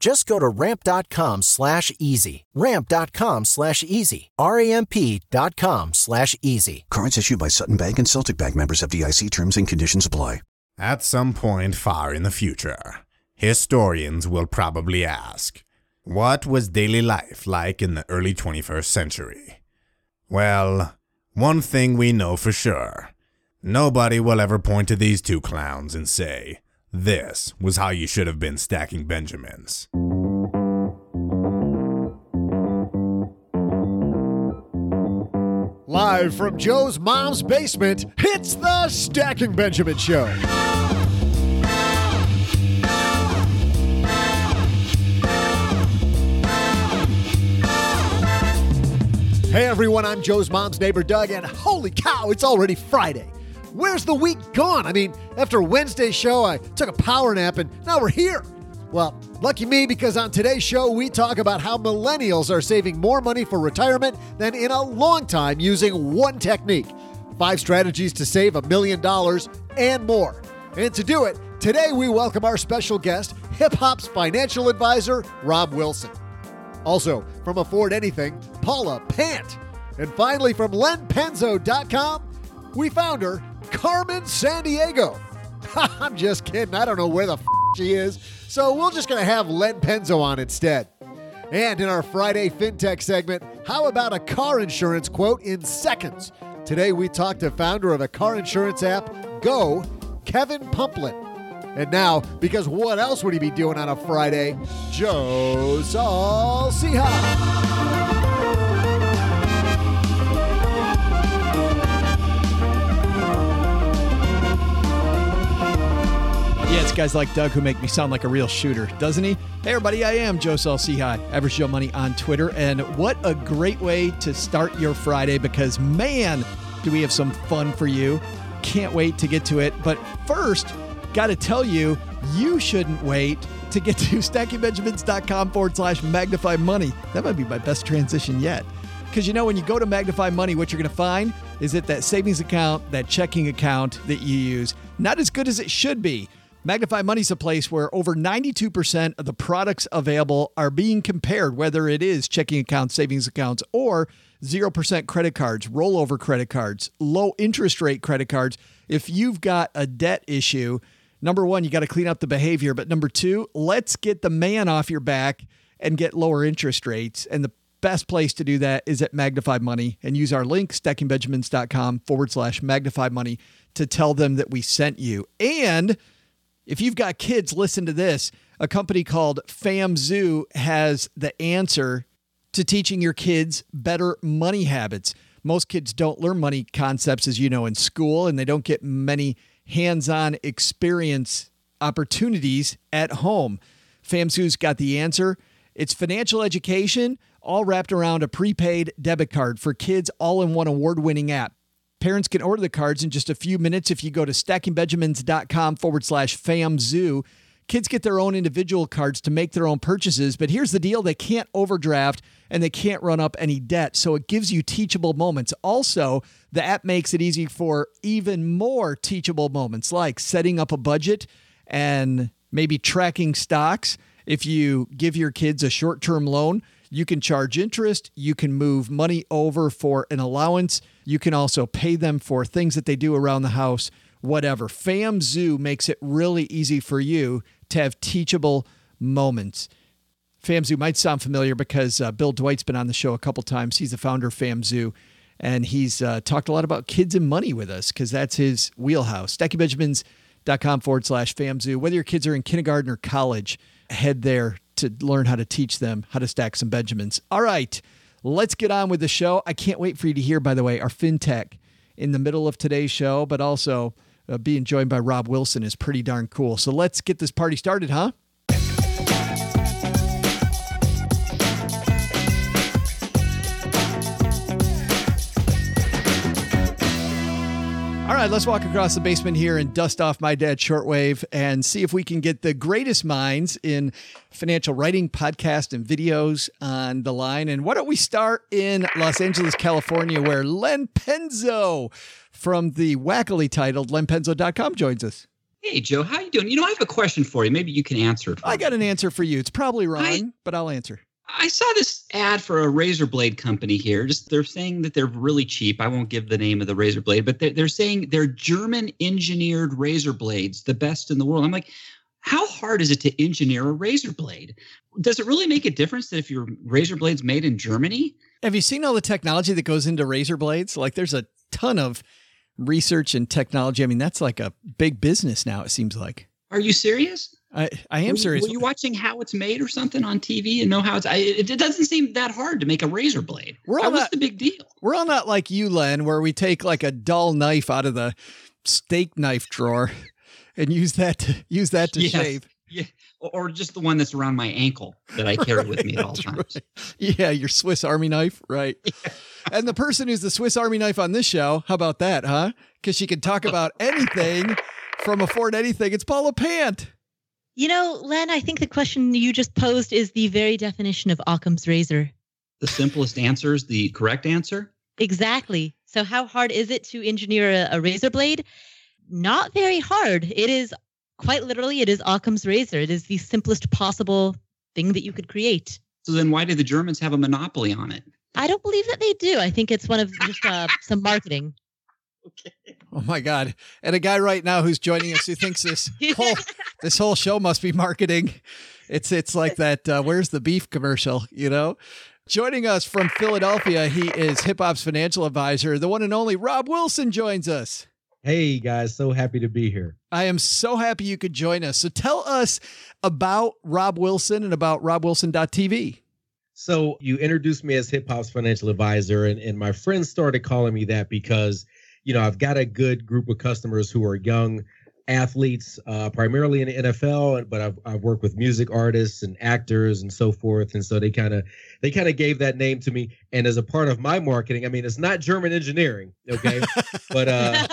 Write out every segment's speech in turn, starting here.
Just go to ramp.com slash easy. Ramp.com slash easy. R-A-M-P dot com slash easy. Cards issued by Sutton Bank and Celtic Bank members FDIC terms and conditions apply. At some point far in the future, historians will probably ask, what was daily life like in the early 21st century? Well, one thing we know for sure. Nobody will ever point to these two clowns and say, this was how you should have been stacking Benjamins. Live from Joe's mom's basement, it's the Stacking Benjamin Show. Hey everyone, I'm Joe's mom's neighbor Doug, and holy cow, it's already Friday. Where's the week gone? I mean, after Wednesday's show, I took a power nap and now we're here. Well, lucky me because on today's show, we talk about how millennials are saving more money for retirement than in a long time using one technique five strategies to save a million dollars and more. And to do it, today we welcome our special guest, hip hop's financial advisor, Rob Wilson. Also, from Afford Anything, Paula Pant. And finally, from lenpenzo.com, we found her, Carmen Sandiego. I'm just kidding. I don't know where the f- she is. So we're just going to have Len Penzo on instead. And in our Friday FinTech segment, how about a car insurance quote in seconds? Today we talked to founder of a car insurance app, Go, Kevin Pumplin. And now, because what else would he be doing on a Friday? Joe. Yeah, guys like Doug who make me sound like a real shooter, doesn't he? Hey, everybody, I am Joe Saul-Sehy, Average Joe Money on Twitter. And what a great way to start your Friday because, man, do we have some fun for you. Can't wait to get to it. But first, got to tell you, you shouldn't wait to get to stackingbenjamins.com forward slash magnify money. That might be my best transition yet. Because you know, when you go to Magnify Money, what you're going to find is that that savings account, that checking account that you use, not as good as it should be. Magnify Money is a place where over 92% of the products available are being compared, whether it is checking accounts, savings accounts, or 0% credit cards, rollover credit cards, low interest rate credit cards. If you've got a debt issue, number one, you got to clean up the behavior. But number two, let's get the man off your back and get lower interest rates. And the best place to do that is at Magnify Money and use our link, stackingbenjamins.com forward slash magnify money to tell them that we sent you. And if you've got kids, listen to this. A company called FamZoo has the answer to teaching your kids better money habits. Most kids don't learn money concepts, as you know, in school, and they don't get many hands on experience opportunities at home. FamZoo's got the answer. It's financial education, all wrapped around a prepaid debit card for kids, all in one award winning app. Parents can order the cards in just a few minutes if you go to stackingbenjamins.com forward slash famzoo. Kids get their own individual cards to make their own purchases, but here's the deal they can't overdraft and they can't run up any debt. So it gives you teachable moments. Also, the app makes it easy for even more teachable moments like setting up a budget and maybe tracking stocks. If you give your kids a short term loan, you can charge interest, you can move money over for an allowance, you can also pay them for things that they do around the house, whatever. FamZoo makes it really easy for you to have teachable moments. FamZoo might sound familiar because uh, Bill Dwight's been on the show a couple times. He's the founder of FamZoo, and he's uh, talked a lot about kids and money with us because that's his wheelhouse. StackingBenjamins.com forward slash FamZoo. Whether your kids are in kindergarten or college, head there to learn how to teach them how to stack some Benjamins. All right, let's get on with the show. I can't wait for you to hear, by the way, our fintech in the middle of today's show, but also uh, being joined by Rob Wilson is pretty darn cool. So let's get this party started, huh? Right, let's walk across the basement here and dust off my dad's shortwave and see if we can get the greatest minds in financial writing, podcast, and videos on the line. And why don't we start in Los Angeles, California, where Len Penzo from the wackily titled lenpenzo.com joins us. Hey Joe, how you doing? You know, I have a question for you. Maybe you can answer it. I got an answer for you. It's probably wrong, I- but I'll answer. I saw this ad for a razor blade company here. Just they're saying that they're really cheap. I won't give the name of the razor blade, but they're, they're saying they're German engineered razor blades, the best in the world. I'm like, how hard is it to engineer a razor blade? Does it really make a difference that if your razor blade's made in Germany? Have you seen all the technology that goes into razor blades? Like there's a ton of research and technology. I mean, that's like a big business now, it seems like. Are you serious? I, I am were, serious. Were you watching how it's made or something on TV and know how it's? I, it, it doesn't seem that hard to make a razor blade. We're all What's not- the big deal? We're all not like you, Len, where we take like a dull knife out of the steak knife drawer and use that to use that to Yes. shave. Yeah, or, just the one that's around my ankle that I carry with me at all times. Yeah, your Swiss Army knife, right? And the person who's the Swiss Army knife on this show, how about that, huh? Because she can talk about anything from afford anything. It's Paula Pant. You know, Len, I think the question you just posed is the very definition of Occam's razor. The simplest answer is the correct answer. Exactly. So, how hard is it to engineer a, a razor blade? Not very hard. It is quite literally, it is Occam's razor. It is the simplest possible thing that you could create. So then, why do the Germans have a monopoly on it? I don't believe that they do. I think it's one of just uh, some marketing. Oh my God. And a guy right now who's joining us who thinks this whole this whole show must be marketing. It's it's like that uh, where's the beef commercial, you know? Joining us from Philadelphia, he is hip hop's financial advisor. The one and only Rob Wilson joins us. Hey guys, so happy to be here. I am so happy you could join us. So tell us about Rob Wilson and about robwilson.tv. So you introduced me as hip hop's financial advisor, and, and my friends started calling me that because, you know, I've got a good group of customers who are young athletes, uh, primarily in the NFL, but I've, I've worked with music artists and actors and so forth. And so they kind of they kind of gave that name to me. And as a part of my marketing, I mean, it's not German engineering, okay, but uh,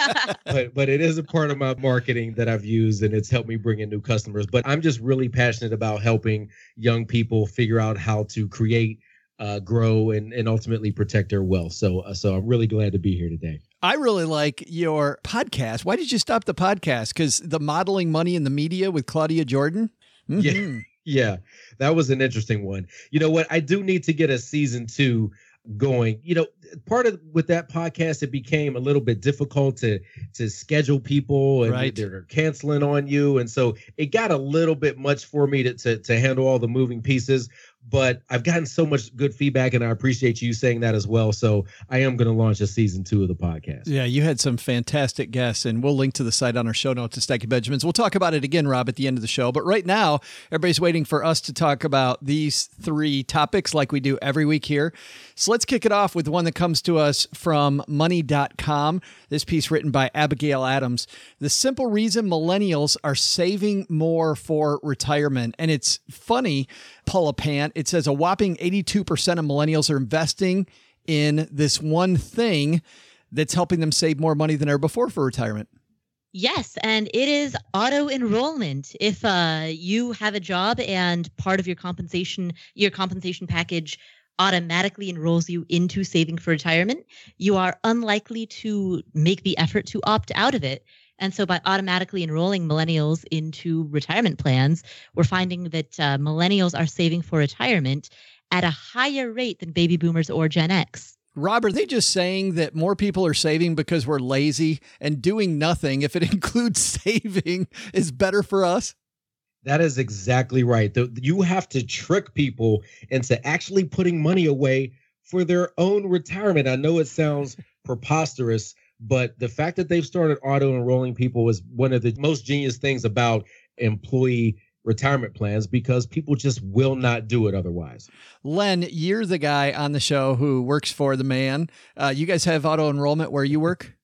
but but it is a part of my marketing that I've used and it's helped me bring in new customers. But I'm just really passionate about helping young people figure out how to create, uh, grow, and and ultimately protect their wealth. So uh, so I'm really glad to be here today. I really like your podcast. Why did you stop the podcast? Because the modeling money in the media with Claudia Jordan? Yeah. Mhm. Yeah, that was an interesting one. You know what? I do need to get a season two going. You know, part of with that podcast, it became a little bit difficult to to schedule people, and Right. they're canceling on you, and so it got a little bit much for me to to, to handle all the moving pieces. But I've gotten so much good feedback, and I appreciate you saying that as well. So I am going to launch a season two of the podcast. Yeah, you had some fantastic guests, and we'll link to the site on our show notes at Stacking Benjamins. We'll talk about it again, Rob, at the end of the show. But right now, everybody's waiting for us to talk about these three topics like we do every week here. So let's kick it off with one that comes to us from money.com. This piece written by Abigail Adams. The simple reason millennials are saving more for retirement. And it's funny, Paula Pant, it says a whopping 82% of millennials are investing in this one thing that's helping them save more money than ever before for retirement. Yes, and it is auto enrollment. If uh, you have a job and part of your compensation, your compensation package automatically enrolls you into saving for retirement, you are unlikely to make the effort to opt out of it. And so, by automatically enrolling millennials into retirement plans, we're finding that uh, millennials are saving for retirement at a higher rate than baby boomers or Gen X. Rob, are they just saying that more people are saving because we're lazy and doing nothing, if it includes saving, is better for us? That is exactly right. The, you have to trick people into actually putting money away for their own retirement. I know it sounds preposterous, but the fact that they've started auto enrolling people is one of the most genius things about employee retirement plans because people just will not do it otherwise. Len, you're the guy on the show who works for the man. Uh, you guys have auto enrollment where you work?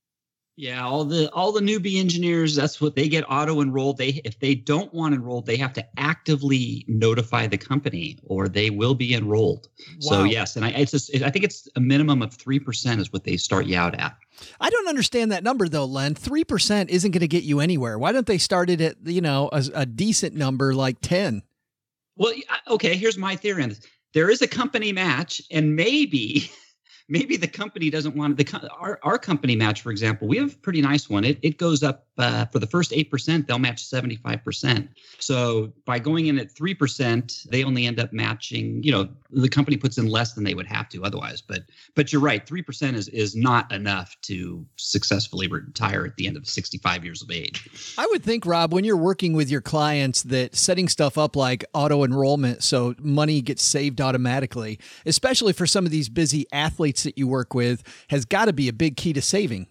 Yeah, all the all the newbie engineers, that's what they get auto enrolled. They if they don't want enrolled, they have to actively notify the company or they will be enrolled. Wow. So yes, and I it's just I think it's a minimum of 3% is what they start you out at. I don't understand that number though, Len. 3% isn't going to get you anywhere. Why don't they start it at, you know, a, a decent number like 10? Well, okay, here's my theory on this. There is a company match and maybe maybe the company doesn't want to the our, our company match for example we have a pretty nice one. It, it goes up uh, for the first 8% they'll match 75% so by going in at 3% they only end up matching you know the company puts in less than they would have to otherwise. But but you're right 3% is is not enough to successfully retire at the end of 65 years of age. I would think rob when you're working with your clients that setting stuff up like auto enrollment so money gets saved automatically especially for some of these busy athletes that you work with has got to be a big key to saving.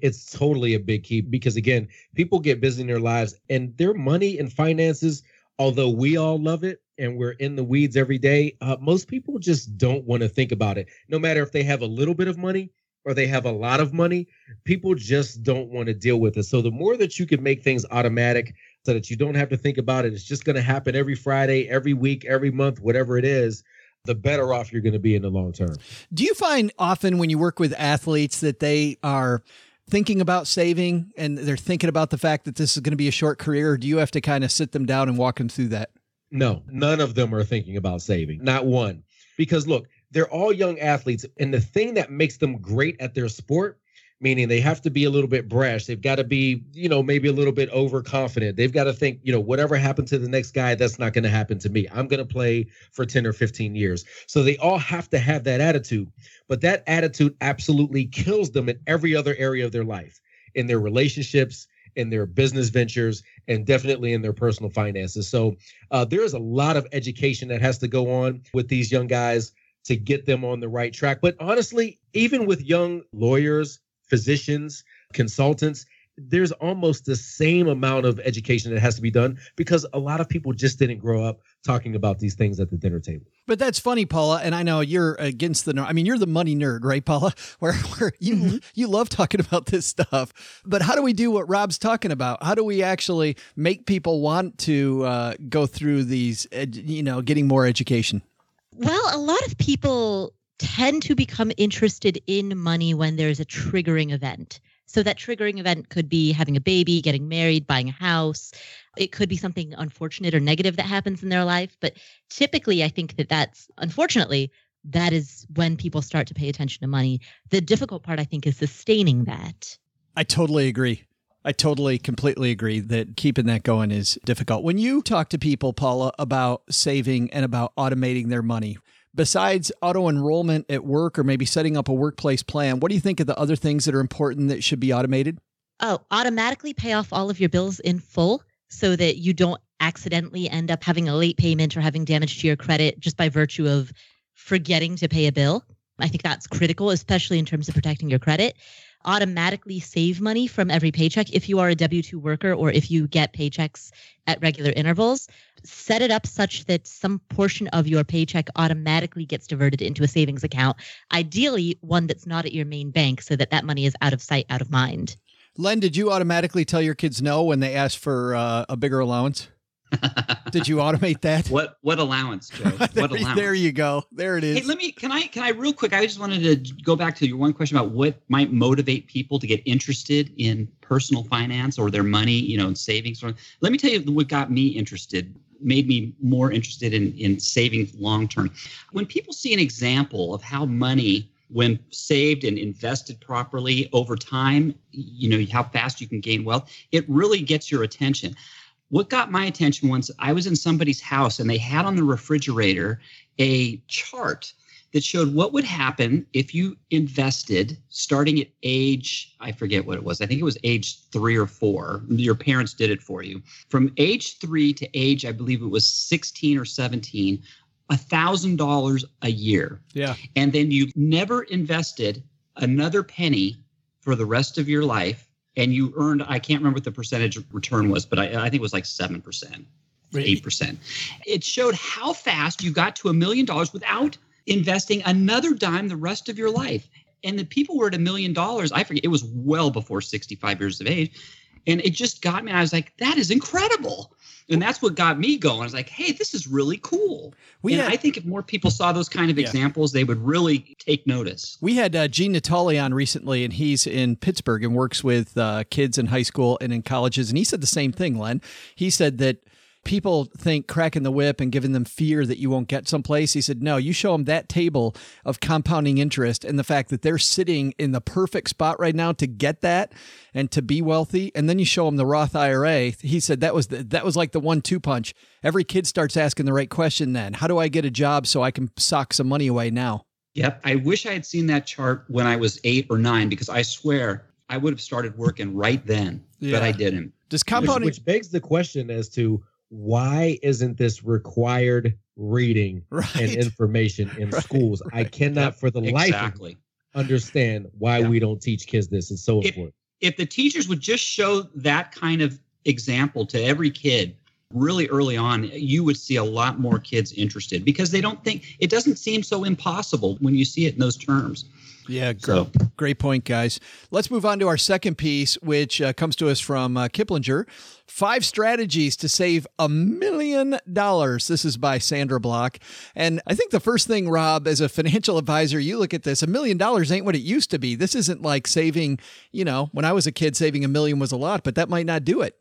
It's totally a big key because again, people get busy in their lives and their money and finances, although we all love it and we're in the weeds every day, uh, most people just don't want to think about it. No matter if they have a little bit of money or they have a lot of money, people just don't want to deal with it. So the more that you can make things automatic so that you don't have to think about it, it's just going to happen every Friday, every week, every month, whatever it is the better off you're going to be in the long term. Do you find often when you work with athletes that they are thinking about saving and they're thinking about the fact that this is going to be a short career, or do you have to kind of sit them down and walk them through that? No, none of them are thinking about saving. Not one. Because look, they're all young athletes. And the thing that makes them great at their sport meaning they have to be a little bit brash. They've got to be, you know, maybe a little bit overconfident. They've got to think, you know, whatever happened to the next guy, that's not going to happen to me. I'm going to play for 10 or 15 years. So they all have to have that attitude. But that attitude absolutely kills them in every other area of their life, in their relationships, in their business ventures, and definitely in their personal finances. So uh, there is a lot of education that has to go on with these young guys to get them on the right track. But honestly, even with young lawyers, physicians, consultants, there's almost the same amount of education that has to be done because a lot of people just didn't grow up talking about these things at the dinner table. But that's funny, Paula, and I know you're against the. I mean, you're the money nerd, right, Paula? Where, where you mm-hmm. you love talking about this stuff. But how do we do what Rob's talking about? How do we actually make people want to uh, go through these? You know, getting more education. Well, a lot of people tend to become interested in money when there's a triggering event. So that triggering event could be having a baby, getting married, buying a house. It could be something unfortunate or negative that happens in their life, but typically I think that that's unfortunately that is when people start to pay attention to money. The difficult part I think is sustaining that. I totally agree. I totally, completely agree that keeping that going is difficult. When you talk to people, Paula, about saving and about automating their money, besides auto enrollment at work or maybe setting up a workplace plan, what do you think of the other things that are important that should be automated? Oh, automatically pay off all of your bills in full so that you don't accidentally end up having a late payment or having damage to your credit just by virtue of forgetting to pay a bill. I think that's critical, especially in terms of protecting your credit automatically save money from every paycheck if you are a W 2 worker or if you get paychecks at regular intervals. Set it up such that some portion of your paycheck automatically gets diverted into a savings account, ideally, one that's not at your main bank so that that money is out of sight, out of mind. Len, did you automatically tell your kids no when they asked for uh, a bigger allowance? Did you automate that? What what allowance, Joe? What there, allowance? there you go. There it is. Hey, let me. Can I? Can I real quick? I just wanted to go back to your one question about what might motivate people to get interested in personal finance or their money, you know, and savings. Let me tell you what got me interested, made me more interested in in saving long term. When people see an example of how money when saved and invested properly over time, you know, how fast you can gain wealth, it really gets your attention. What got my attention once I was in somebody's house and they had on the refrigerator a chart that showed what would happen if you invested starting at age, I forget what it was. I think it was age three or four. Your parents did it for you. From age three to age, I believe it was 16 or 17, $1,000 a year. Yeah. And then you never invested another penny for the rest of your life. And you earned, I can't remember what the percentage return was, but I, I think it was like 7%, 8%. It showed how fast you got to a million dollars without investing another dime the rest of your life. And the people were at a million dollars. I forget, it was well before 65 years of age. And it just got me. I was like, that is incredible and that's what got me going. I was like, hey, this is really cool. We and had, I think if more people saw those kind of yeah. examples, they would really take notice. We had uh, Gene Natali on recently, and he's in Pittsburgh and works with uh, kids in high school and in colleges. And he said the same thing, Len. He said that people think cracking the whip and giving them fear that you won't get someplace. He said, no, you show them that table of compounding interest and the fact that they're sitting in the perfect spot right now to get that and to be wealthy. And then you show them the Roth IRA. He said that was the, that was like the one two punch. Every kid starts asking the right question then. How do I get a job so I can sock some money away now? Yep. I wish I had seen that chart when I was eight or nine because I swear I would have started working right then, yeah. but I didn't. Does compounding, which, which begs the question as to why isn't this required reading right. and information in right. schools? Right. I cannot for the exactly. life of me understand why yeah. we don't teach kids this and so if, forth. If the teachers would just show that kind of example to every kid really early on, you would see a lot more kids interested because they don't think it doesn't seem so impossible when you see it in those terms. Yeah, great, so. great point, guys. Let's move on to our second piece, which uh, comes to us from uh, Kiplinger. Five strategies to save a million dollars. This is by Sandra Block. And I think the first thing, Rob, as a financial advisor, you look at this, a million dollars ain't what it used to be. This isn't like saving, you know, when I was a kid, saving a million was a lot, but that might not do it.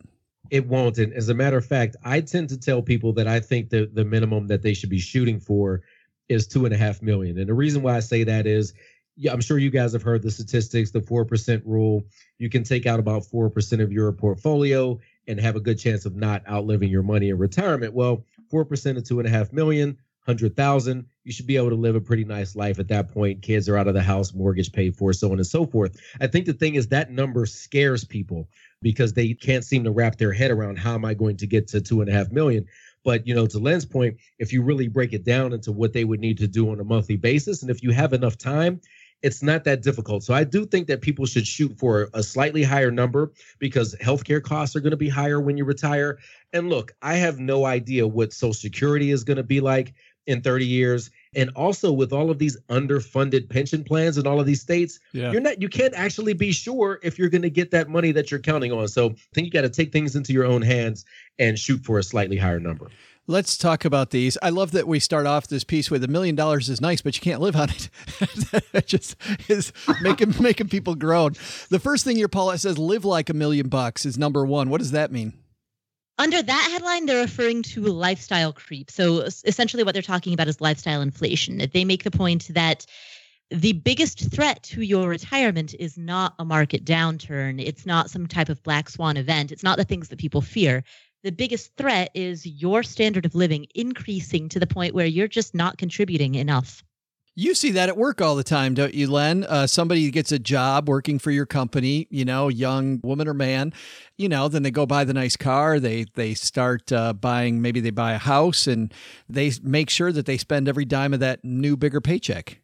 It won't. And as a matter of fact, I tend to tell people that I think the, the minimum that they should be shooting for is two and a half million. And the reason why I say that is yeah, I'm sure you guys have heard the statistics, the 4% rule. You can take out about 4% of your portfolio and have a good chance of not outliving your money in retirement. Well, 4% of two and a half million, 100,000, you should be able to live a pretty nice life at that point. Kids are out of the house, mortgage paid for, so on and so forth. I think the thing is that number scares people because they can't seem to wrap their head around how am I going to get to two and a half million. But you know, to Len's point, if you really break it down into what they would need to do on a monthly basis, and if you have enough time, it's not that difficult. So I do think that people should shoot for a slightly higher number because healthcare costs are going to be higher when you retire. And look, I have no idea what Social Security is going to be like in 30 years. And also with all of these underfunded pension plans in all of these states, yeah. you're not you can't actually be sure if you're going to get that money that you're counting on. So I think you got to take things into your own hands and shoot for a slightly higher number. Let's talk about these. I love that we start off this piece with a million dollars is nice, but you can't live on it. it just is making making people groan. The first thing your Paula says, live like a million bucks is number one. What does that mean? Under that headline, they're referring to lifestyle creep. So essentially, what they're talking about is lifestyle inflation. They make the point that the biggest threat to your retirement is not a market downturn. It's not some type of black swan event. It's not the things that people fear the biggest threat is your standard of living increasing to the point where you're just not contributing enough. You see that at work all the time, don't you, Len? Uh, somebody gets a job working for your company, you know, young woman or man, you know, then they go buy the nice car. They they start uh, buying, maybe they buy a house, and they make sure that they spend every dime of that new bigger paycheck.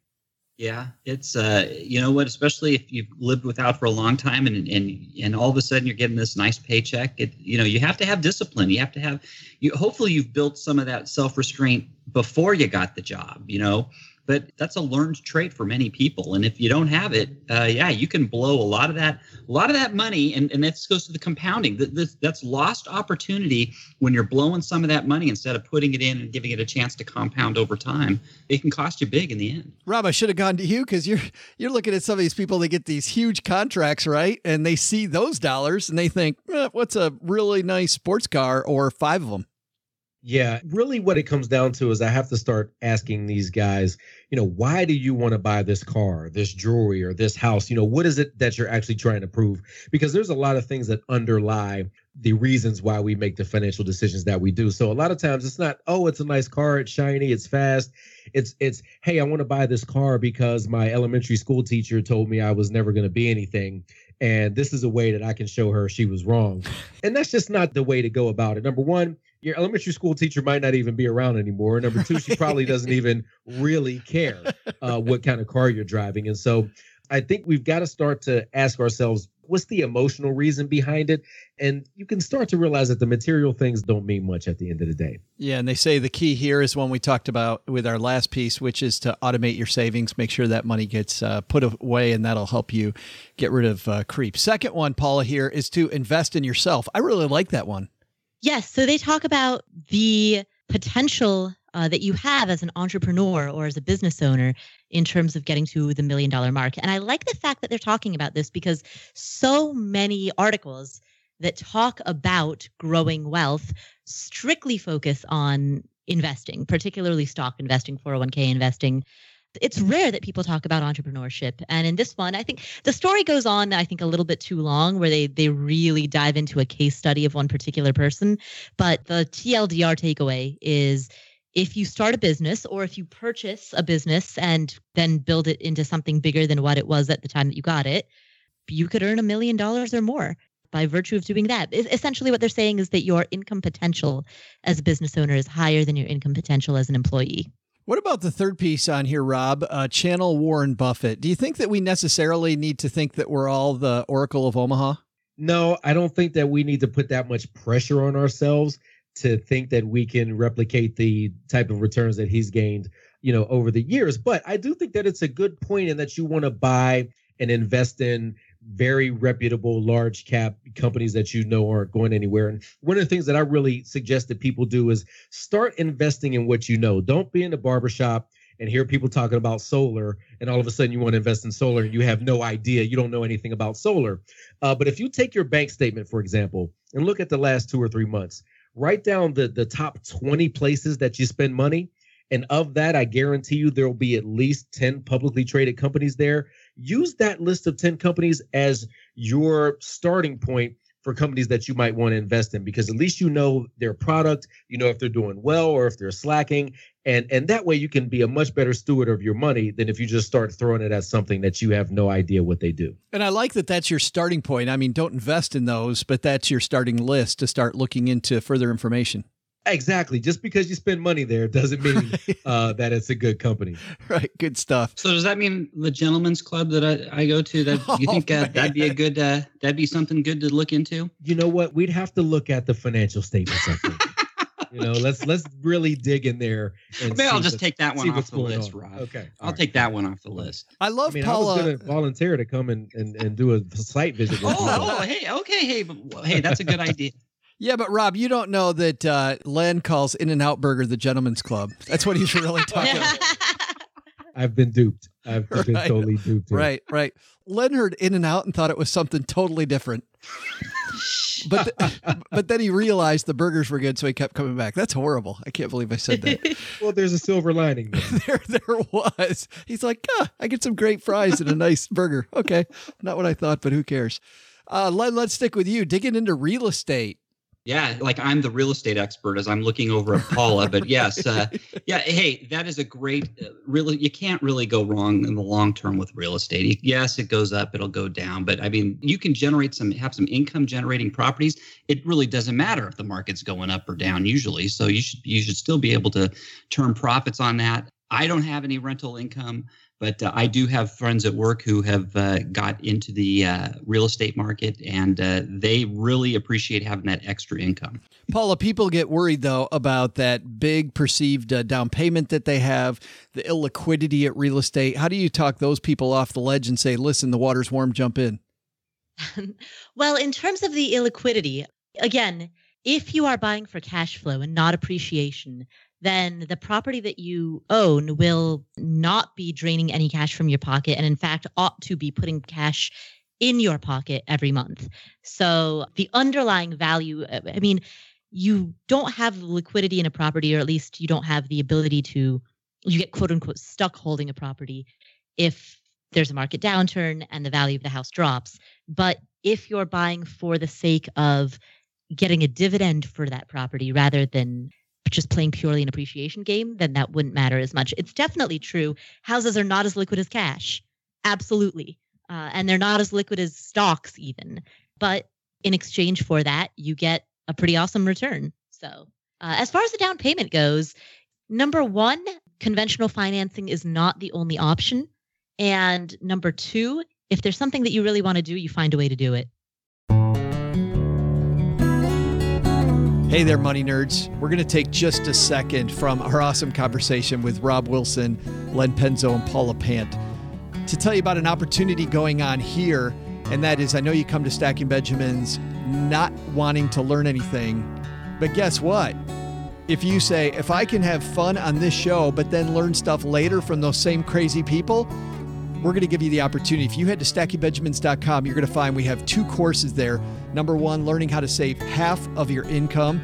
Yeah, it's uh, you know what, especially if you've lived without for a long time and and and all of a sudden you're getting this nice paycheck. It you know you have to have discipline. You have to have you. Hopefully you've built some of that self restraint before you got the job. You know, but that's a learned trait for many people. And if you don't have it, uh, yeah, you can blow a lot of that, a lot of that money. And, and this goes to the compounding. This, that's lost opportunity when you're blowing some of that money instead of putting it in and giving it a chance to compound over time. It can cost you big in the end. Rob, I should have gone to you because you're you're looking at some of these people that get these huge contracts, right? And they see those dollars and they think, eh, "What's a really nice sports car or five of them?" Yeah, really what it comes down to is I have to start asking these guys, you know, why do you want to buy this car, this jewelry, or this house? You know, what is it that you're actually trying to prove? Because there's a lot of things that underlie the reasons why we make the financial decisions that we do. So a lot of times it's not, oh, it's a nice car, it's shiny, it's fast. It's it's, hey, I want to buy this car because my elementary school teacher told me I was never going to be anything. And this is a way that I can show her she was wrong. And that's just not the way to go about it. Number one, your elementary school teacher might not even be around anymore. Number two, she probably doesn't even really care uh, what kind of car you're driving. And so I think we've got to start to ask ourselves, what's the emotional reason behind it? And you can start to realize that the material things don't mean much at the end of the day. Yeah. And they say the key here is one we talked about with our last piece, which is to automate your savings, make sure that money gets uh, put away, and that'll help you get rid of uh, creep. Second one, Paula, here is to invest in yourself. I really like that one. Yes. So they talk about the potential uh, that you have as an entrepreneur or as a business owner in terms of getting to the million dollar mark. And I like the fact that they're talking about this because so many articles that talk about growing wealth strictly focus on investing, particularly stock investing, 401k investing, it's rare that people talk about entrepreneurship and in this one i think the story goes on i think a little bit too long where they they really dive into a case study of one particular person but the tldr takeaway is if you start a business or if you purchase a business and then build it into something bigger than what it was at the time that you got it you could earn a million dollars or more by virtue of doing that. Essentially, what they're saying is that your income potential as a business owner is higher than your income potential as an employee. What about the third piece on here, Rob? Uh, channel Warren Buffett. Do you think that we necessarily need to think that we're all the Oracle of Omaha? No, I don't think that we need to put that much pressure on ourselves to think that we can replicate the type of returns that he's gained, you know, over the years. But I do think that it's a good and that you want to buy and invest in very reputable large cap companies that you know aren't going anywhere. And one of the things that I really suggest that people do is start investing in what you know. Don't be in the barbershop and hear people talking about solar and all of a sudden you want to invest in solar and you have no idea you don't know anything about solar uh, but if you take your bank statement for example and look at the last two or three months write down the the top 20 places that you spend money and of that i guarantee you there will be at least 10 publicly traded companies there. Use that list of 10 companies as your starting point for companies that you might want to invest in because at least you know their product you know if they're doing well or if they're slacking and and that way you can be a much better steward of your money than if you just start throwing it at something that you have no idea what they do. And i like that that's your starting point. I mean don't invest in those but that's your starting list to start looking into further information Exactly. Just because you spend money there doesn't mean uh, that it's a good company. Right. Good stuff. So does that mean the gentleman's club that I, I go to? That you think uh, that'd be a good uh, that'd be something good to look into? You know what? We'd have to look at the financial statements. I think. you know, let's let's really dig in there. And Maybe I'll just take that one off the list, on. Rob. Okay. I'll right. take that one off the list. I love I mean, Paula. I was going to volunteer to come and, and, and do a site visit. oh, oh, hey, okay, hey, hey, that's a good idea. Yeah, but Rob, you don't know that uh, Len calls In-N-Out Burger the gentleman's club. That's what he's really talking about. I've been duped. I've right. been totally duped. Here. Right, right. Len heard In-N-Out and thought it was something totally different. but th- but then he realized the burgers were good, so he kept coming back. That's horrible. I can't believe I said that. well, there's a silver lining. there, there was. He's like, ah, I get some great fries and a nice burger. Okay, not what I thought, but who cares? Uh, Len, let's stick with you. Digging into real estate. Yeah, like I'm the real estate expert as I'm looking over at Paula. but yes, uh, yeah, hey, that is a great, uh, really, you can't really go wrong in the long term with real estate. Yes, it goes up, it'll go down, but I mean, you can generate some, have some income generating properties. It really doesn't matter if the market's going up or down usually. So you should, you should still be able to turn profits on that. I don't have any rental income But uh, I do have friends at work who have uh, got into the uh, real estate market, and uh, they really appreciate having that extra income. Paula, people get worried though about that big perceived uh, down payment that they have, the illiquidity at real estate. How do you talk those people off the ledge and say, "Listen, the water's warm, jump in"? well, in terms of the illiquidity, again, if you are buying for cash flow and not appreciation, then the property that you own will not be draining any cash from your pocket and in fact ought to be putting cash in your pocket every month. So the underlying value, uh, I mean, you don't have liquidity in a property, or at least you don't have the ability to, you get quote unquote stuck holding a property if there's a market downturn and the value of the house drops. But if you're buying for the sake of getting a dividend for that property rather than just playing purely an appreciation game, then that wouldn't matter as much. It's definitely true. Houses are not as liquid as cash. Absolutely. Uh, and they're not as liquid as stocks, even. But in exchange for that, you get a pretty awesome return. So, uh, as far as the down payment goes, number one, conventional financing is not the only option. And number two, if there's something that you really want to do, you find a way to do it. Hey there, money nerds. We're going to take just a second from our awesome conversation with Rob Wilson, Len Penzo, and Paula Pant to tell you about an opportunity going on here. And that is, I know you come to Stacking Benjamins not wanting to learn anything, but guess what? If you say, if I can have fun on this show, but then learn stuff later from those same crazy people, we're going to give you the opportunity. If you head to stackingbenjamins.com, you're going to find we have two courses there. Number one, learning how to save half of your income.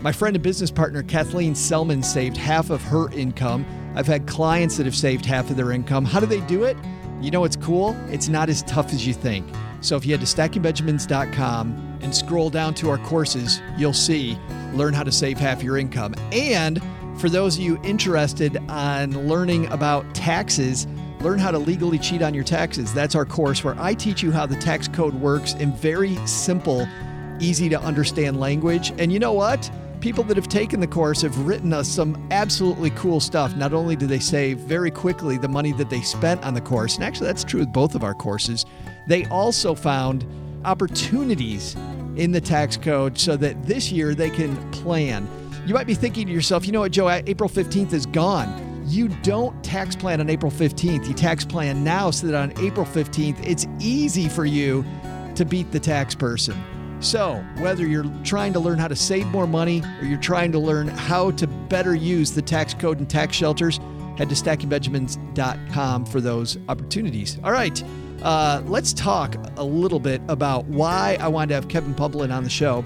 My friend and business partner, Kathleen Selman, saved half of her income. I've had clients that have saved half of their income. How do they do it? You know what's cool? It's not as tough as you think. So if you head to stackingbenjamins.com and scroll down to our courses, you'll see learn how to save half your income. And for those of you interested on learning about taxes, Learn how to legally cheat on your taxes. That's our course where I teach you how the tax code works in very simple, easy to understand language. And you know what? People that have taken the course have written us some absolutely cool stuff. Not only do they save very quickly the money that they spent on the course, and actually that's true with both of our courses, they also found opportunities in the tax code so that this year they can plan. You might be thinking to yourself, you know what, Joe, April 15th is gone you don't tax plan on April 15th. You tax plan now so that on April 15th, it's easy for you to beat the tax person. So, whether you're trying to learn how to save more money or you're trying to learn how to better use the tax code and tax shelters, head to stackingbenjamins.com for those opportunities. All right, uh, let's talk a little bit about why I wanted to have Kevin Pumplin on the show.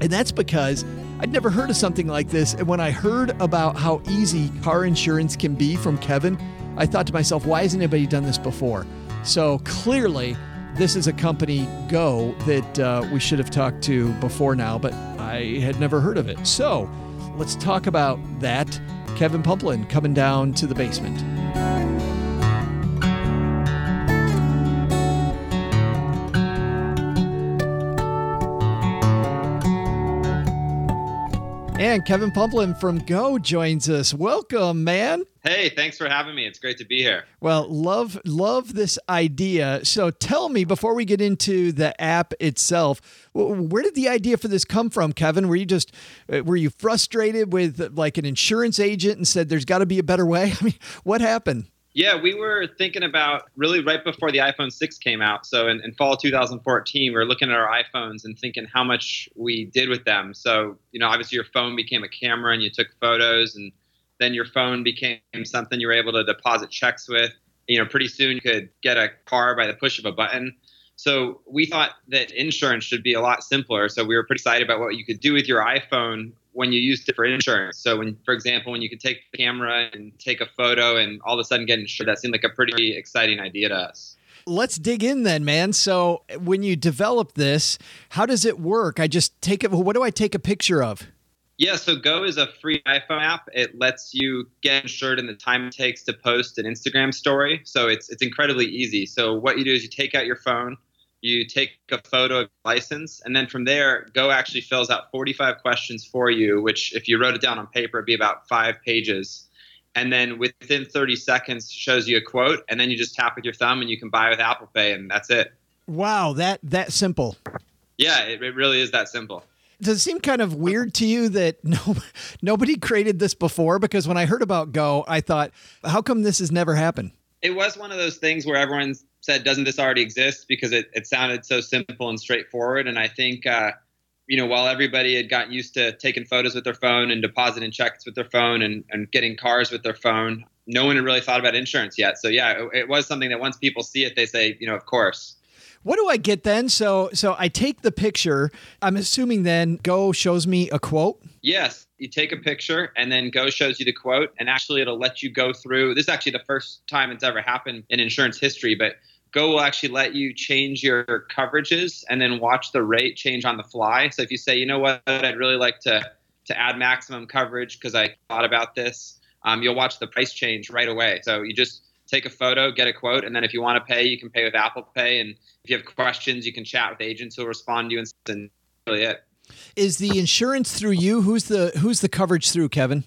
And that's because I'd never heard of something like this. And when I heard about how easy car insurance can be from Kevin, I thought to myself, why hasn't anybody done this before? So clearly, this is a company, Go, that uh, we should have talked to before now, but I had never heard of it. So let's talk about that. Kevin Pumplin coming down to the basement. And Kevin Pumplin from Go joins us. Welcome, man. Hey, thanks for having me. It's great to be here. Well, love love this idea. So tell me before we get into the app itself, where did the idea for this come from, Kevin? Were you just uh, were you frustrated with like an insurance agent and said there's got to be a better way? I mean, what happened? Yeah, we were thinking about really right before the iPhone 6 came out. So in, in fall 2014, we were looking at our iPhones and thinking how much we did with them. So, you know, obviously your phone became a camera and you took photos, and then your phone became something you were able to deposit checks with. You know, pretty soon you could get a car by the push of a button. So we thought that insurance should be a lot simpler. So we were pretty excited about what you could do with your iPhone when you use it for insurance. So when, for example, when you could take the camera and take a photo and all of a sudden get insured, that seemed like a pretty exciting idea to us. Let's dig in then, man. So when you develop this, how does it work? I just take it. What do I take a picture of? Yeah, so Go is a free iPhone app. It lets you get insured in the time it takes to post an Instagram story. So it's it's incredibly easy. So what you do is you take out your phone, you take a photo of license, and then from there, Go actually fills out 45 questions for you, which if you wrote it down on paper, it'd be about five pages. and then within 30 seconds shows you a quote, and then you just tap with your thumb and you can buy with Apple Pay, and that's it. Wow, that that simple. Yeah, it, it really is that simple. Does it seem kind of weird to you that no nobody created this before? Because when I heard about Go, I thought, how come this has never happened? It was one of those things where everyone said, "Doesn't this already exist?" Because it, it sounded so simple and straightforward. And I think, uh, you know, while everybody had gotten used to taking photos with their phone and depositing checks with their phone and, and getting cars with their phone, no one had really thought about insurance yet. So yeah, it, it was something that once people see it, they say, you know, of course. What do I get then? So so I take the picture. I'm assuming then Go shows me a quote. Yes, you take a picture and then Go shows you the quote, and actually it'll let you go through. This is actually the first time it's ever happened in insurance history, but Go will actually let you change your coverages and then watch the rate change on the fly. So if you say, you know what, I'd really like to to add maximum coverage because I thought about this, um, you'll watch the price change right away. So you just take a photo, get a quote, and then if you want to pay, you can pay with Apple Pay. And if you have questions, you can chat with agents who'll respond to you, and really it. Is the insurance through you? Who's the who's the coverage through, Kevin?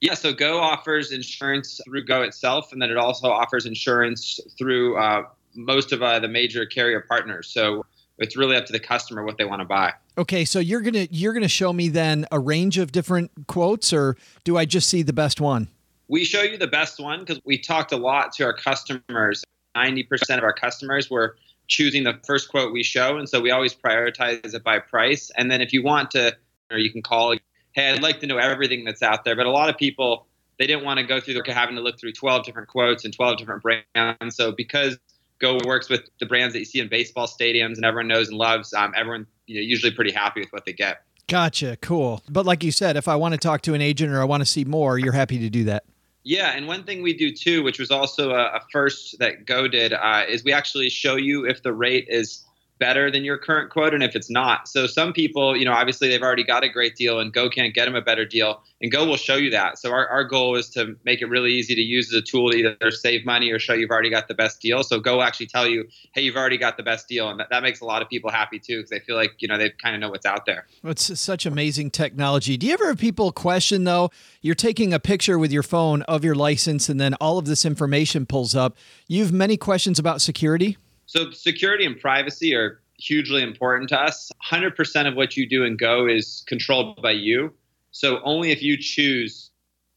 Yeah, so Go offers insurance through Go itself, and then it also offers insurance through uh, most of uh, the major carrier partners. So it's really up to the customer what they want to buy. Okay, so you're gonna you're gonna show me then a range of different quotes, or do I just see the best one? We show you the best one because we talked a lot to our customers. 90% of our customers were choosing the first quote we show. And so we always prioritize it by price. And then if you want to, or you can call, hey, I'd like to know everything that's out there. But a lot of people, they didn't want to go through having to look through 12 different quotes and 12 different brands. So because Go works with the brands that you see in baseball stadiums and everyone knows and loves, um, everyone you know, usually pretty happy with what they get. Gotcha. Cool. But like you said, if I want to talk to an agent or I want to see more, you're happy to do that. Yeah, and one thing we do too, which was also a, a first that Go did, uh, is we actually show you if the rate is better than your current quote and if it's not. So some people, you know, obviously they've already got a great deal and Go can't get them a better deal and Go will show you that. So our, our goal is to make it really easy to use as a tool to either save money or show you've already got the best deal. So Go actually tell you, hey, you've already got the best deal. And that, that makes a lot of people happy too because they feel like, you know, they kind of know what's out there. It's such amazing technology. Do you ever have people question though, you're taking a picture with your phone of your license and then all of this information pulls up. You've many questions about security? So security and privacy are hugely important to us. 100% of what you do in Go is controlled by you. So only if you choose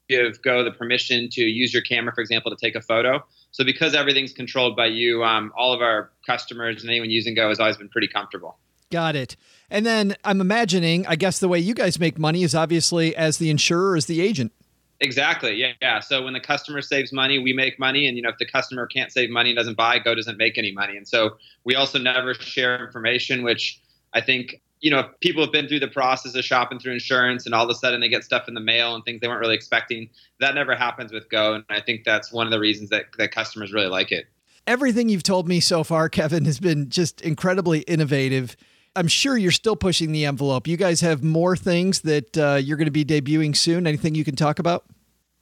give Go the permission to use your camera, for example, to take a photo. So because everything's controlled by you, um, all of our customers and anyone using Go has always been pretty comfortable. Got it. And then I'm imagining, I guess the way you guys make money is obviously as the insurer, as the agent. Exactly. Yeah. Yeah. So when the customer saves money, we make money. And, you know, if the customer can't save money and doesn't buy, Go doesn't make any money. And so we also never share information, which I think, you know, people have been through the process of shopping through insurance and all of a sudden they get stuff in the mail and things they weren't really expecting. That never happens with Go. And I think that's one of the reasons that, that customers really like it. Everything you've told me so far, Kevin, has been just incredibly innovative. I'm sure you're still pushing the envelope. You guys have more things that uh, you're going to be debuting soon. Anything you can talk about?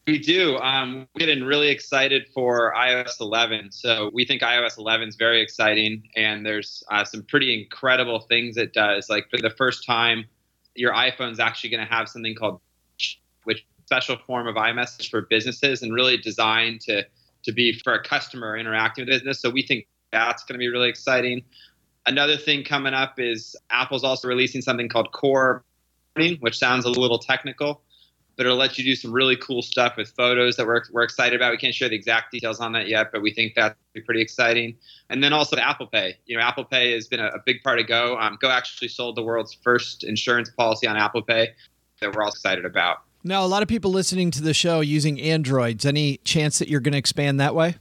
We do. Um, we're getting really excited for iOS 11. So we think iOS 11 is very exciting, and there's uh, some pretty incredible things it does. Like for the first time, your iPhone's actually going to have something called which special form of iMessage for businesses, and really designed to to be for a customer interacting with business. So we think that's going to be really exciting. Another thing coming up is Apple's also releasing something called Core, which sounds a little technical, but it'll let you do some really cool stuff with photos that we're, we're excited about. We can't share the exact details on that yet, but we think that'll pretty exciting. And then also Apple Pay. You know, Apple Pay has been a, a big part of Go. Um, Go actually sold the world's first insurance policy on Apple Pay that we're all excited about. Now, a lot of people listening to the show using Androids. Any chance that you're going to expand that way?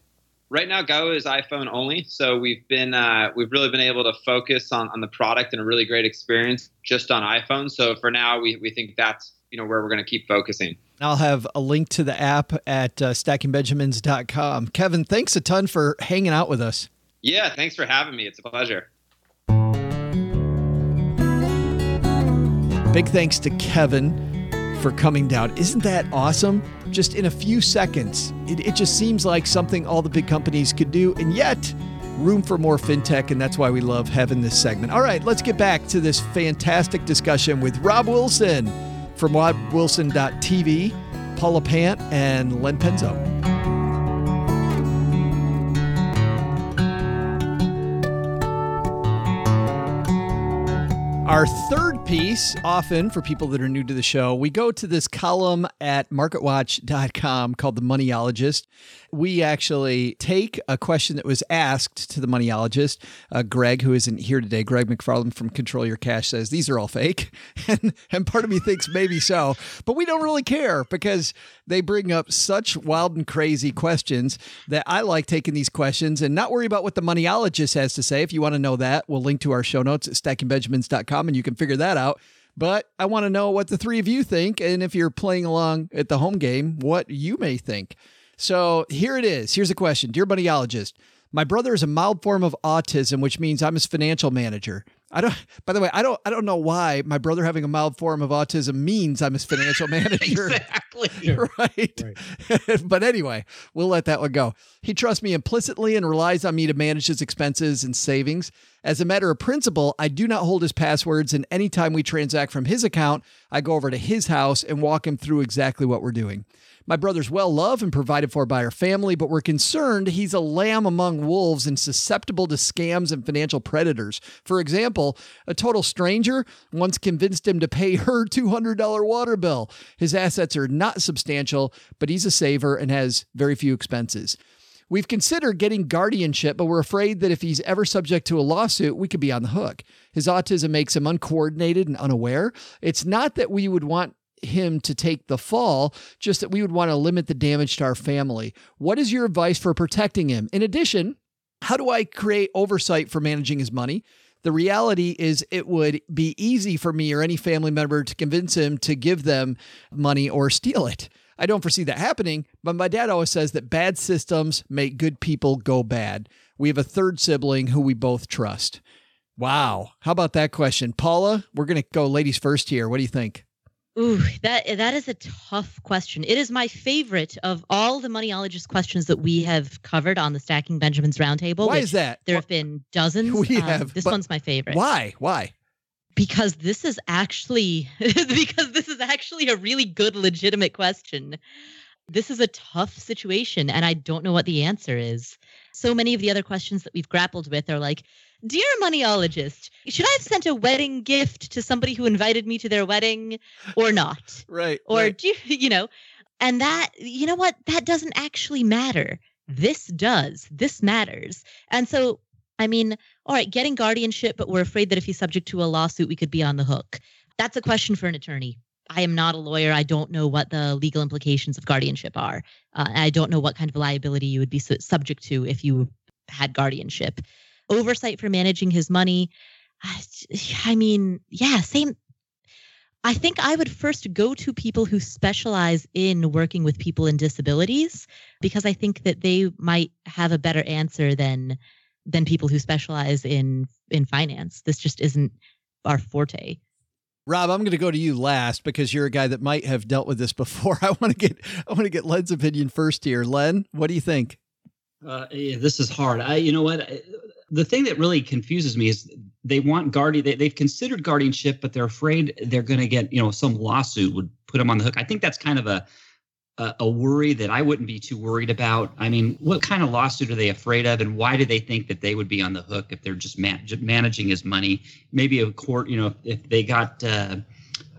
Right now go is iphone only so we've been uh, we've really been able to focus on, on the product and a really great experience just on iphone. So for now we, we think that's you know where we're going to keep focusing. I'll have a link to the app at uh, stackingbenjamins.com kevin thanks a ton for hanging out with us. Yeah thanks for having me. It's a pleasure. Big thanks to kevin for coming down. Isn't that awesome just in a few seconds. It, it just seems like something all the big companies could do, and yet room for more fintech, and that's why we love having this segment. All right, let's get back to this fantastic discussion with Rob Wilson from robwilson.tv. Paula Pant and Len Penzo. Our third piece, often for people that are new to the show, we go to this column at marketwatch.com called The Moneyologist. We actually take a question that was asked to the moneyologist, uh, Greg, who isn't here today. Greg McFarlane from Control Your Cash says these are all fake. And, and part of me thinks maybe so, but we don't really care because they bring up such wild and crazy questions that I like taking these questions and not worry about what the moneyologist has to say. If you want to know that, we'll link to our show notes at stackingbenjamins.com and you can figure that out. But I want to know what the three of you think. And if you're playing along at the home game, what you may think. So here it is. Here's a question Dear moneyologist, my brother is a mild form of autism, which means I'm his financial manager. I don't. By the way, I don't. I don't know why my brother having a mild form of autism means I'm his financial manager. exactly. right. but anyway, we'll let that one go. He trusts me implicitly and relies on me to manage his expenses and savings. As a matter of principle, I do not hold his passwords, and anytime we transact from his account, I go over to his house and walk him through exactly what we're doing. My brother's well loved and provided for by our family, but we're concerned he's a lamb among wolves and susceptible to scams and financial predators. For example, a total stranger once convinced him to pay her $200 water bill. His assets are not substantial, but he's a saver and has very few expenses. We've considered getting guardianship, but we're afraid that if he's ever subject to a lawsuit, we could be on the hook. His autism makes him uncoordinated and unaware. It's not that we would want him to take the fall, just that we would want to limit the damage to our family. What is your advice for protecting him? In addition, how do I create oversight for managing his money? The reality is, it would be easy for me or any family member to convince him to give them money or steal it. I don't foresee that happening, but my dad always says that bad systems make good people go bad. We have a third sibling who we both trust. Wow. How about that question? Paula, we're going to go ladies first here. What do you think? Ooh, that that is a tough question. It is my favorite of all the moneyologist questions that we have covered on the Stacking Benjamins Roundtable. Why is that? There have been dozens. We Um, have, this one's my favorite. Why? Why? Because this is actually because this is actually a really good legitimate question. This is a tough situation and I don't know what the answer is. So many of the other questions that we've grappled with are like, Dear moneyologist, should I have sent a wedding gift to somebody who invited me to their wedding or not? Right. or right. do you, you know and that you know what that doesn't actually matter this does this matters and so i mean all right getting guardianship but we're afraid that if he's subject to a lawsuit we could be on the hook that's a question for an attorney i am not a lawyer i don't know what the legal implications of guardianship are uh, i don't know what kind of liability you would be su- subject to if you had guardianship oversight for managing his money I, I mean yeah same I think I would first go to people who specialize in working with people in disabilities because I think that they might have a better answer than than people who specialize in in finance. This just isn't our forte. Rob, I'm going to go to you last because you're a guy that might have dealt with this before. I want to get I want to get Len's opinion first here. Len, what do you think? Uh, yeah, this is hard. I, you know what? I- The thing that really confuses me is they want guardian. They, they've considered guardianship, but they're afraid they're going to get, you know, some lawsuit would put them on the hook. I think that's kind of a, a a worry that I wouldn't be too worried about. I mean, what kind of lawsuit are they afraid of, and why do they think that they would be on the hook if they're just man- managing his money? Maybe a court, you know, if they got. Uh,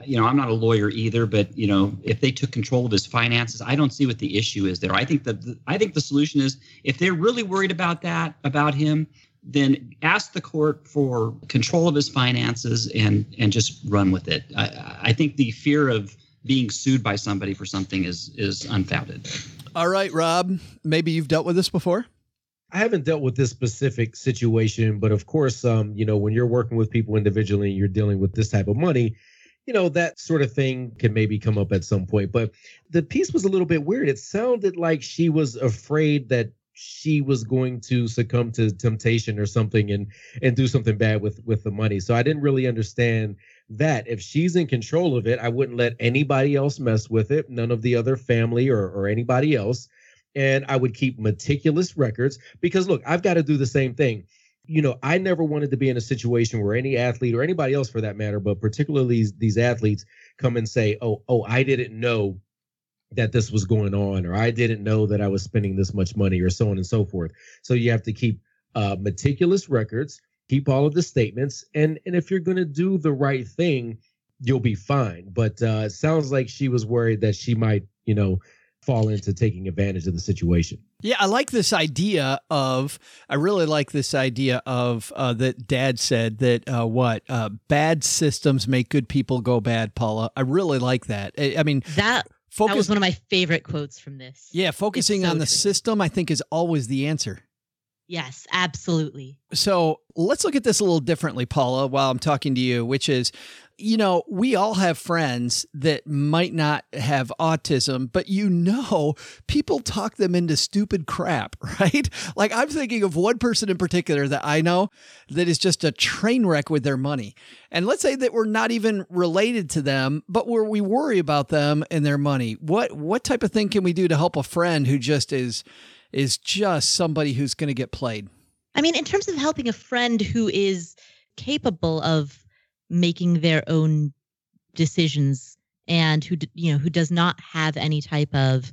you know, I'm not a lawyer either, but you know, if they took control of his finances, I don't see what the issue is there. I think that the, I think the solution is if they're really worried about that about him, then ask the court for control of his finances and and just run with it. I, I think the fear of being sued by somebody for something is is unfounded. All right, Rob, maybe you've dealt with this before? I haven't dealt with this specific situation, but of course, um, you know, when you're working with people individually and you're dealing with this type of money, you know, that sort of thing can maybe come up at some point. But the piece was a little bit weird. It sounded like she was afraid that she was going to succumb to temptation or something and and do something bad with with the money. So I didn't really understand that. If she's in control of it, I wouldn't let anybody else mess with it, none of the other family or or anybody else. And I would keep meticulous records because look, I've got to do the same thing you know, I never wanted to be in a situation where any athlete or anybody else for that matter, but particularly these, these athletes come and say, "Oh, oh, I didn't know that this was going on, or I didn't know that I was spending this much money, or so on and so forth. So you have to keep uh, meticulous records, keep all of the statements, and and if you're going to do the right thing, you'll be fine. But uh, it sounds like she was worried that she might, you know, fall into taking advantage of the situation. Yeah, I like this idea of. I really like this idea of uh, that Dad said that uh, what uh, bad systems make good people go bad. Paula, I really like that. I, I mean that. Focus, that was one of my favorite quotes from this. Yeah, focusing so on the true. system, I think, is always the answer. Yes, absolutely. So let's look at this a little differently, Paula, while I'm talking to you, which is you know, we all have friends that might not have autism, but you know, people talk them into stupid crap, right? Like I'm thinking of one person in particular that I know that is just a train wreck with their money. And let's say that we're not even related to them, but where we worry about them and their money. What what type of thing can we do to help a friend who just is is just somebody who's going to get played? I mean, in terms of helping a friend who is capable of making their own decisions and who you know who does not have any type of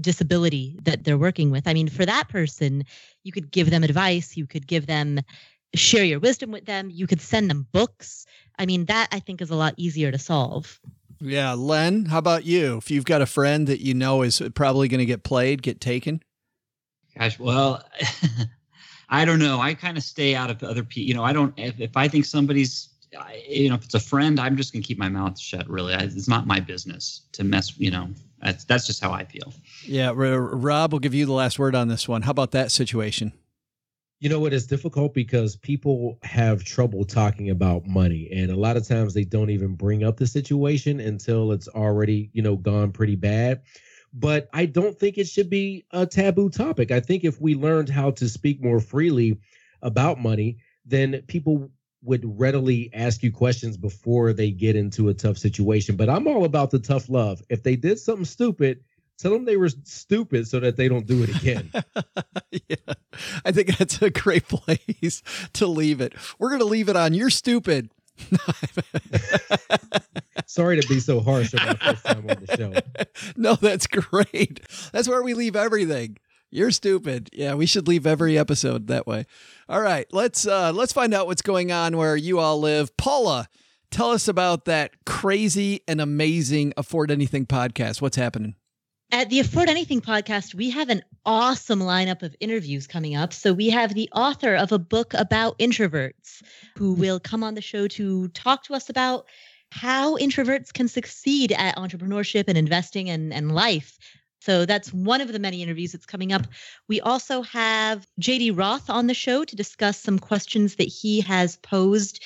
disability that they're working with i mean for that person you could give them advice you could give them share your wisdom with them you could send them books. I mean that i think is a lot easier to solve. Yeah len how about you? If you've got a friend that you know is probably going to get played get taken gosh well i don't know i kind of stay out of other people you know i don't if, if i think somebody's I, you know, if it's a friend, I'm just gonna keep my mouth shut. Really, I, it's not my business to mess. You know, that's that's just how I feel. Yeah, Rob will give you the last word on this one. How about that situation? You know what? It's difficult because people have trouble talking about money, and a lot of times they don't even bring up the situation until it's already you know gone pretty bad. But I don't think it should be a taboo topic. I think if we learned how to speak more freely about money, then people would readily ask you questions before they get into a tough situation. But I'm all about the tough love. If they did something stupid, tell them they were stupid so that they don't do it again. yeah, I think that's a great place to leave it. We're going to leave it on you're stupid. Sorry to be so harsh on my first time on the show. No, that's great. That's where we leave everything. You're stupid. Yeah, we should leave every episode that way. All right, let's uh let's find out what's going on where you all live. Paula, tell us about that crazy and amazing Afford Anything podcast. What's happening? At the Afford Anything podcast, we have an awesome lineup of interviews coming up. So we have the author of a book about introverts who will come on the show to talk to us about how introverts can succeed at entrepreneurship and investing and, and life so that's one of the many interviews that's coming up. We also have JD Roth on the show to discuss some questions that he has posed,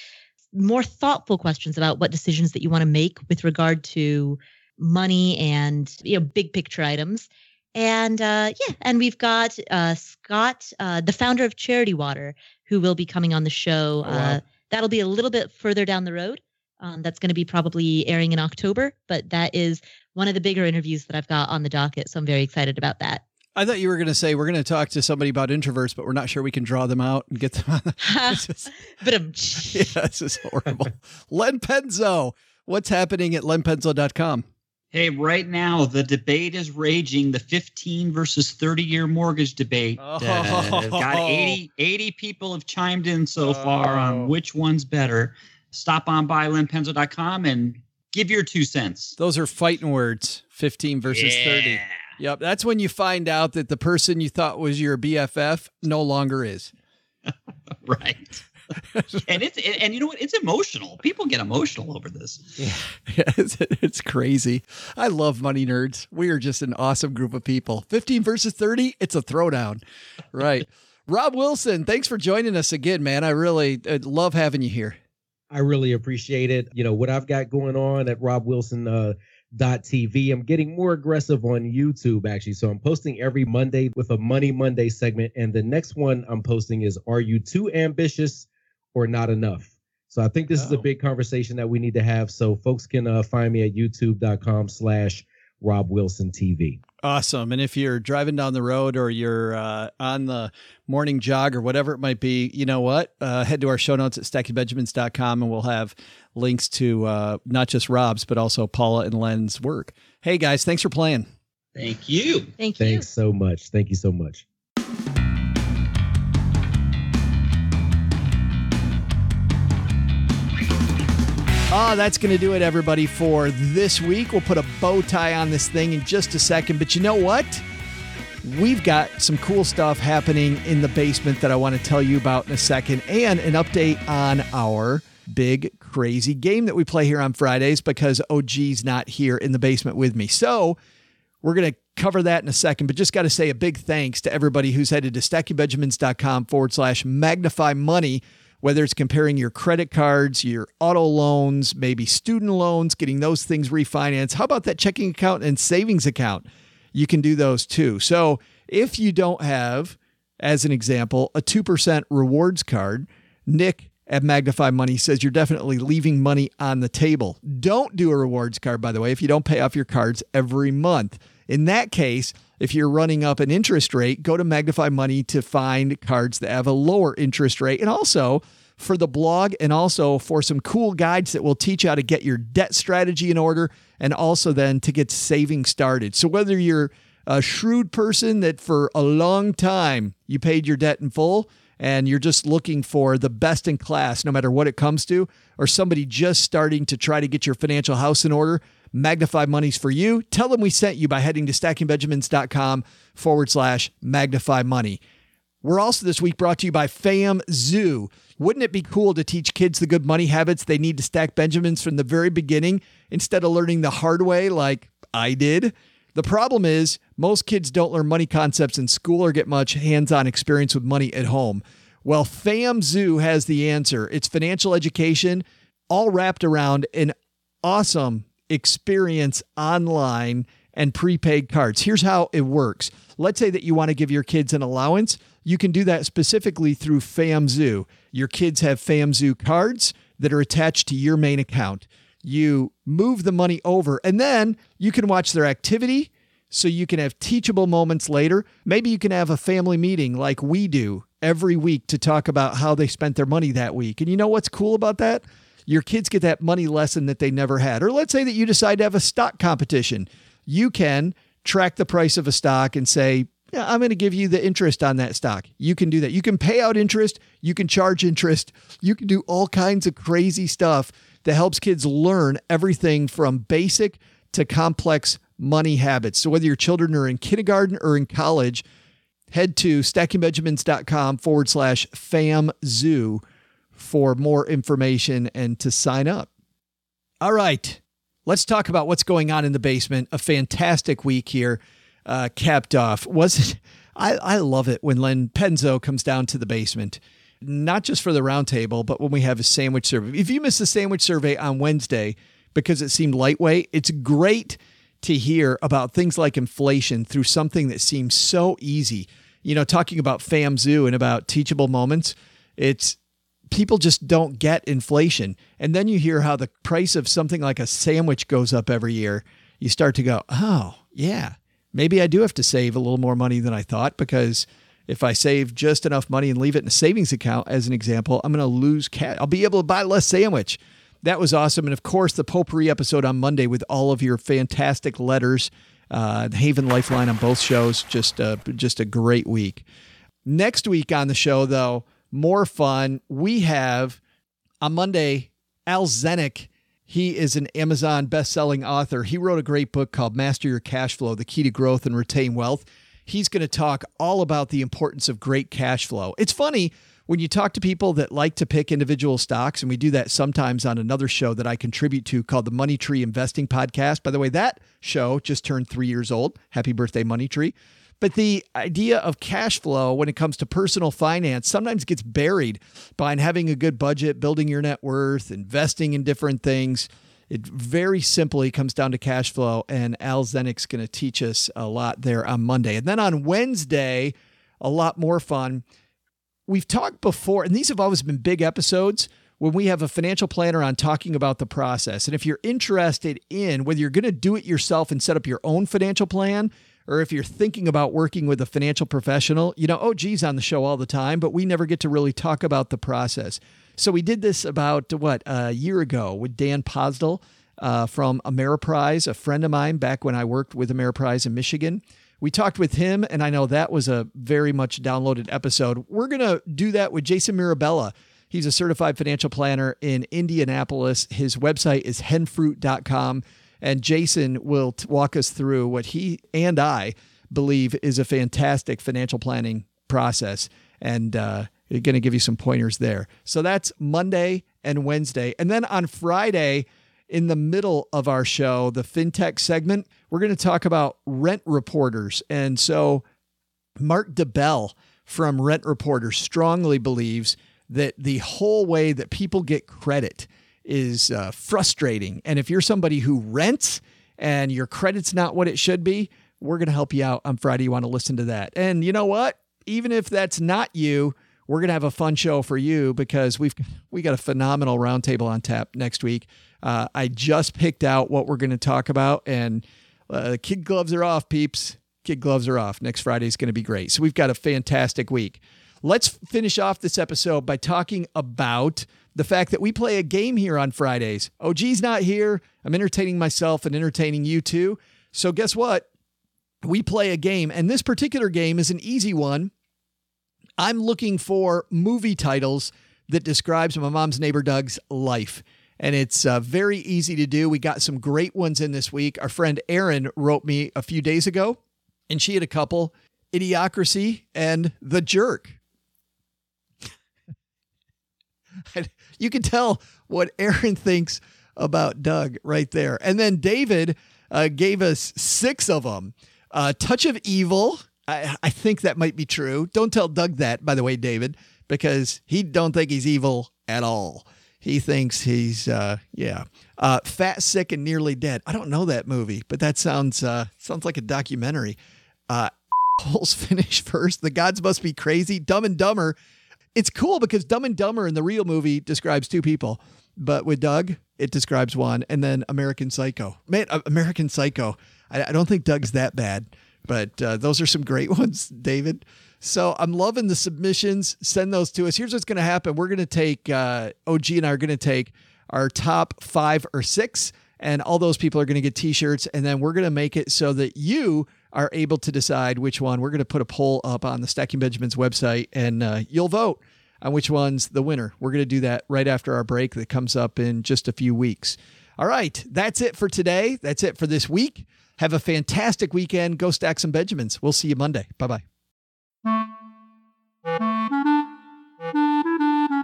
more thoughtful questions about what decisions that you want to make with regard to money and you know big picture items. And uh, yeah, and we've got uh, Scott, uh, the founder of Charity Water, who will be coming on the show. Oh, wow. Uh, that'll be a little bit further down the road. Um, that's going to be probably airing in October, but that is one of the bigger interviews that I've got on the docket. So I'm very excited about that. I thought you were going to say we're going to talk to somebody about introverts, but we're not sure we can draw them out and get them on. The- but um, yeah, this is horrible. Len Penzo, what's happening at lenpenzo.com? Hey, right now the debate is raging. The 15 versus 30 year mortgage debate. Oh. Uh, got 80, 80 people have chimed in so oh. far on oh. which one's better. Stop on by lenpenzo.com and give your two cents. Those are fighting words 15 versus yeah. 30. Yep. That's when you find out that the person you thought was your BFF no longer is. right. and it's and you know what? It's emotional. People get emotional over this. Yeah, it's, it's crazy. I love money nerds. We are just an awesome group of people. Fifteen versus thirty. It's a throwdown, right? Rob Wilson, thanks for joining us again, man. I really uh, love having you here. I really appreciate it. You know, what I've got going on at Rob Wilson uh, dot TV. I'm getting more aggressive on YouTube actually. So I'm posting every Monday with a Money Monday segment. And the next one I'm posting is Are you too ambitious or not enough? So I think this oh. is a big conversation that we need to have. So folks can uh, find me at youtube.com slash Rob Wilson TV. Awesome. And if you're driving down the road or you're uh, on the morning jog or whatever it might be, you know what? Uh, head to our show notes at stackingbenjamins.com and we'll have links to uh, not just Rob's, but also Paula and Len's work. Hey, guys, thanks for playing. Thank you. Thank you. Thanks so much. Thank you so much. Ah, that's going to do it, everybody, for this week. We'll put a bow tie on this thing in just a second. But you know what? We've got some cool stuff happening in the basement that I want to tell you about in a second, and an update on our big, crazy game that we play here on Fridays because OG's not here in the basement with me. So we're going to cover that in a second, but just got to say a big thanks to everybody who's headed to stackingbenjamins.com forward slash magnify money whether it's comparing your credit cards, your auto loans, maybe student loans, getting those things refinanced. How about that checking account and savings account? You can do those too. So if you don't have, as an example, a 2% rewards card, Nick at Magnify Money says you're definitely leaving money on the table. Don't do a rewards card, by the way, if you don't pay off your cards every month. In that case, if you're running up an interest rate, go to Magnify Money to find cards that have a lower interest rate. And also for the blog, and also for some cool guides that will teach you how to get your debt strategy in order and also then to get saving started. So whether you're a shrewd person that for a long time you paid your debt in full, and you're just looking for the best in class, no matter what it comes to, or somebody just starting to try to get your financial house in order, Magnify Money's for you. Tell them we sent you by heading to stackingbenjamins.com forward slash magnify money. We're also this week brought to you by Fam Zoo. Wouldn't it be cool to teach kids the good money habits they need to stack Benjamins from the very beginning instead of learning the hard way like I did? The problem is, most kids don't learn money concepts in school or get much hands on experience with money at home. Well, FamZoo has the answer. It's financial education, all wrapped around an awesome experience online and prepaid cards. Here's how it works. Let's say that you want to give your kids an allowance. You can do that specifically through FamZoo. Your kids have FamZoo cards that are attached to your main account. You move the money over, and then you can watch their activity so you can have teachable moments later. Maybe you can have a family meeting like we do every week to talk about how they spent their money that week. And you know what's cool about that? Your kids get that money lesson that they never had. Or let's say that you decide to have a stock competition. You can track the price of a stock and say, yeah, I'm going to give you the interest on that stock. You can do that. You can pay out interest. You can charge interest. You can do all kinds of crazy stuff that helps kids learn everything from basic to complex money habits. So whether your children are in kindergarten or in college, head to stackingbenjamins.com forward slash famzoo for more information and to sign up. All right, let's talk about what's going on in the basement. A fantastic week here uh, capped off. Was it? I, I love it when Len Penzo comes down to the basement, not just for the roundtable, but when we have a sandwich survey. If you missed the sandwich survey on Wednesday because it seemed lightweight, it's great to hear about things like inflation through something that seems so easy. You know, talking about FamZoo and about teachable moments, it's people just don't get inflation. And then you hear how the price of something like a sandwich goes up every year. You start to go, oh, yeah, maybe I do have to save a little more money than I thought because if I save just enough money and leave it in a savings account, as an example, I'm going to lose cash. I'll be able to buy less sandwich. That was awesome. And of course, the potpourri episode on Monday with all of your fantastic letters. Uh, the Haven Lifeline on both shows. Just a, just a great week. Next week on the show, though, more fun. We have on Monday, Al Zenik. He is an Amazon best-selling author. He wrote a great book called Master Your Cash Flow: The Key to Growth and Retain Wealth. He's going to talk all about the importance of great cash flow. It's funny when you talk to people that like to pick individual stocks, and we do that sometimes on another show that I contribute to called the Money Tree Investing Podcast. By the way, that show just turned three years old. Happy birthday, Money Tree. But the idea of cash flow when it comes to personal finance sometimes gets buried by having a good budget, building your net worth, investing in different things. It very simply comes down to cash flow, and Al Zenik's going to teach us a lot there on Monday. And then on Wednesday, a lot more fun. We've talked before, and these have always been big episodes when we have a financial planner on talking about the process. And if you're interested in whether you're going to do it yourself and set up your own financial plan, or if you're thinking about working with a financial professional, you know, oh, geez, on the show all the time, but we never get to really talk about the process. So we did this about what a year ago with Dan Posdel uh, from Ameriprise, a friend of mine back when I worked with Ameriprise in Michigan. We talked with him, and I know that was a very much downloaded episode. We're to do that with Jason Mirabella. He's a certified financial planner in Indianapolis. His website is henfruit.com. And Jason will t- walk us through what he and I believe is a fantastic financial planning process. And uh, going to give you some pointers there. So that's Monday and Wednesday. And then on Friday, in the middle of our show, the FinTech segment, we're going to talk about rent reporters. And so Mark DeBell from Rent Reporter strongly believes that the whole way that people get credit is uh, frustrating. And if you're somebody who rents and your credit's not what it should be, we're going to help you out on Friday. You want to listen to that. And you know what? Even if that's not you, we're going to have a fun show for you because we've we got a phenomenal roundtable on tap next week. Uh, I just picked out what we're going to talk about, and uh, kid gloves are off, peeps. Kid gloves are off. Next Friday is going to be great. So we've got a fantastic week. Let's finish off this episode by talking about the fact that we play a game here on Fridays. OG's not here. I'm entertaining myself and entertaining you too. So guess what? We play a game, and this particular game is an easy one. I'm looking for movie titles that describes my mom's neighbor Doug's life. And it's uh, very easy to do. We got some great ones in this week. Our friend Erin wrote me a few days ago, and she had a couple Idiocracy and The Jerk. you can tell what Erin thinks about Doug right there. And then David uh, gave us six of them. Uh, Touch of Evil. I, I think that might be true. Don't tell Doug that, by the way, David, because he don't think he's evil at all. He thinks he's uh, yeah, uh, fat, sick, and nearly dead. I don't know that movie, but that sounds uh, sounds like a documentary. Uh, holes finish first. The gods must be crazy. Dumb and Dumber. It's cool because Dumb and Dumber in the real movie describes two people, but with Doug, it describes one. And then American Psycho. Man, uh, American Psycho. I, I don't think Doug's that bad, but uh, those are some great ones, David. So I'm loving the submissions. Send those to us. Here's what's going to happen. We're going to take uh, OG and I are going to take our top five or six, and all those people are going to get T-shirts, and then we're going to make it so that you are able to decide which one. We're going to put a poll up on the Stacking Benjamins website, and uh, you'll vote on which one's the winner. We're going to do that right after our break that comes up in just a few weeks. All right, that's it for today. That's it for this week. Have a fantastic weekend. Go stack some Benjamins. We'll see you Monday. Bye bye.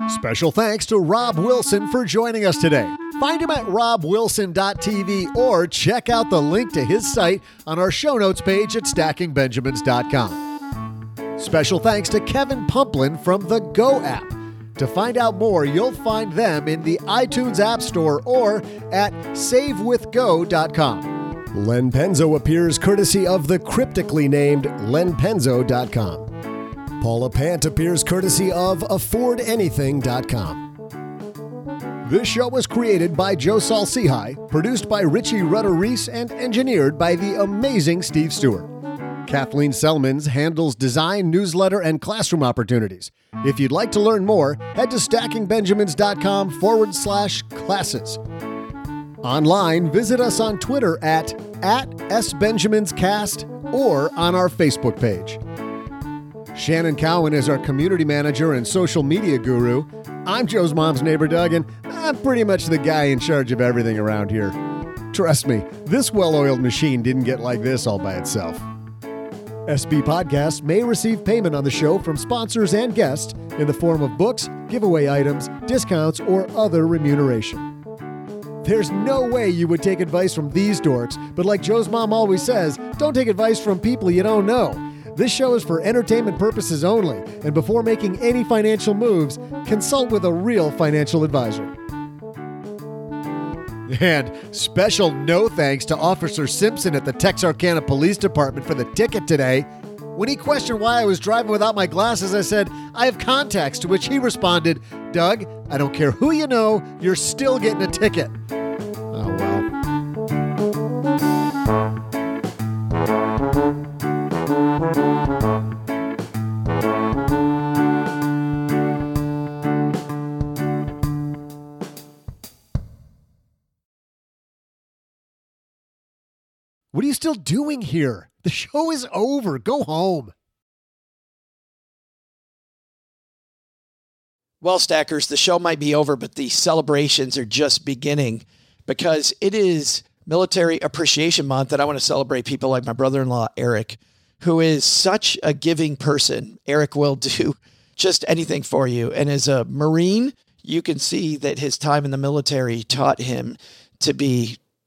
Special thanks to Rob Wilson for joining us today. Find him at robwilson.tv or check out the link to his site on our show notes page at stackingbenjamins.com. Special thanks to Kevin Pumplin from the Go app. To find out more, you'll find them in the iTunes App Store or at savewithgo.com. Len Penzo appears courtesy of the cryptically named lenpenzo.com. Paula Pant appears courtesy of AffordAnything.com. This show was created by Joe Saul-Sehy, produced by Richie Rudder Reese, and engineered by the amazing Steve Stewart. Kathleen Selmans handles design, newsletter, and classroom opportunities. If you'd like to learn more, head to stackingbenjamins.com forward slash classes. Online, visit us on Twitter at, at SBenjaminsCast or on our Facebook page. Shannon Cowan is our community manager and social media guru. I'm Joe's mom's neighbor, Doug, and I'm pretty much the guy in charge of everything around here. Trust me, this well oiled machine didn't get like this all by itself. SB Podcasts may receive payment on the show from sponsors and guests in the form of books, giveaway items, discounts, or other remuneration. There's no way you would take advice from these dorks, but like Joe's mom always says, don't take advice from people you don't know. This show is for entertainment purposes only, and before making any financial moves, consult with a real financial advisor. And special no thanks to Officer Simpson at the Texarkana Police Department for the ticket today. When he questioned why I was driving without my glasses, I said, I have contacts, to which he responded, Doug, I don't care who you know, you're still getting a ticket. Still doing here? The show is over. Go home. Well, Stackers, the show might be over, but the celebrations are just beginning because it is Military Appreciation Month, and I want to celebrate people like my brother in law, Eric, who is such a giving person. Eric will do just anything for you. And as a Marine, you can see that his time in the military taught him to be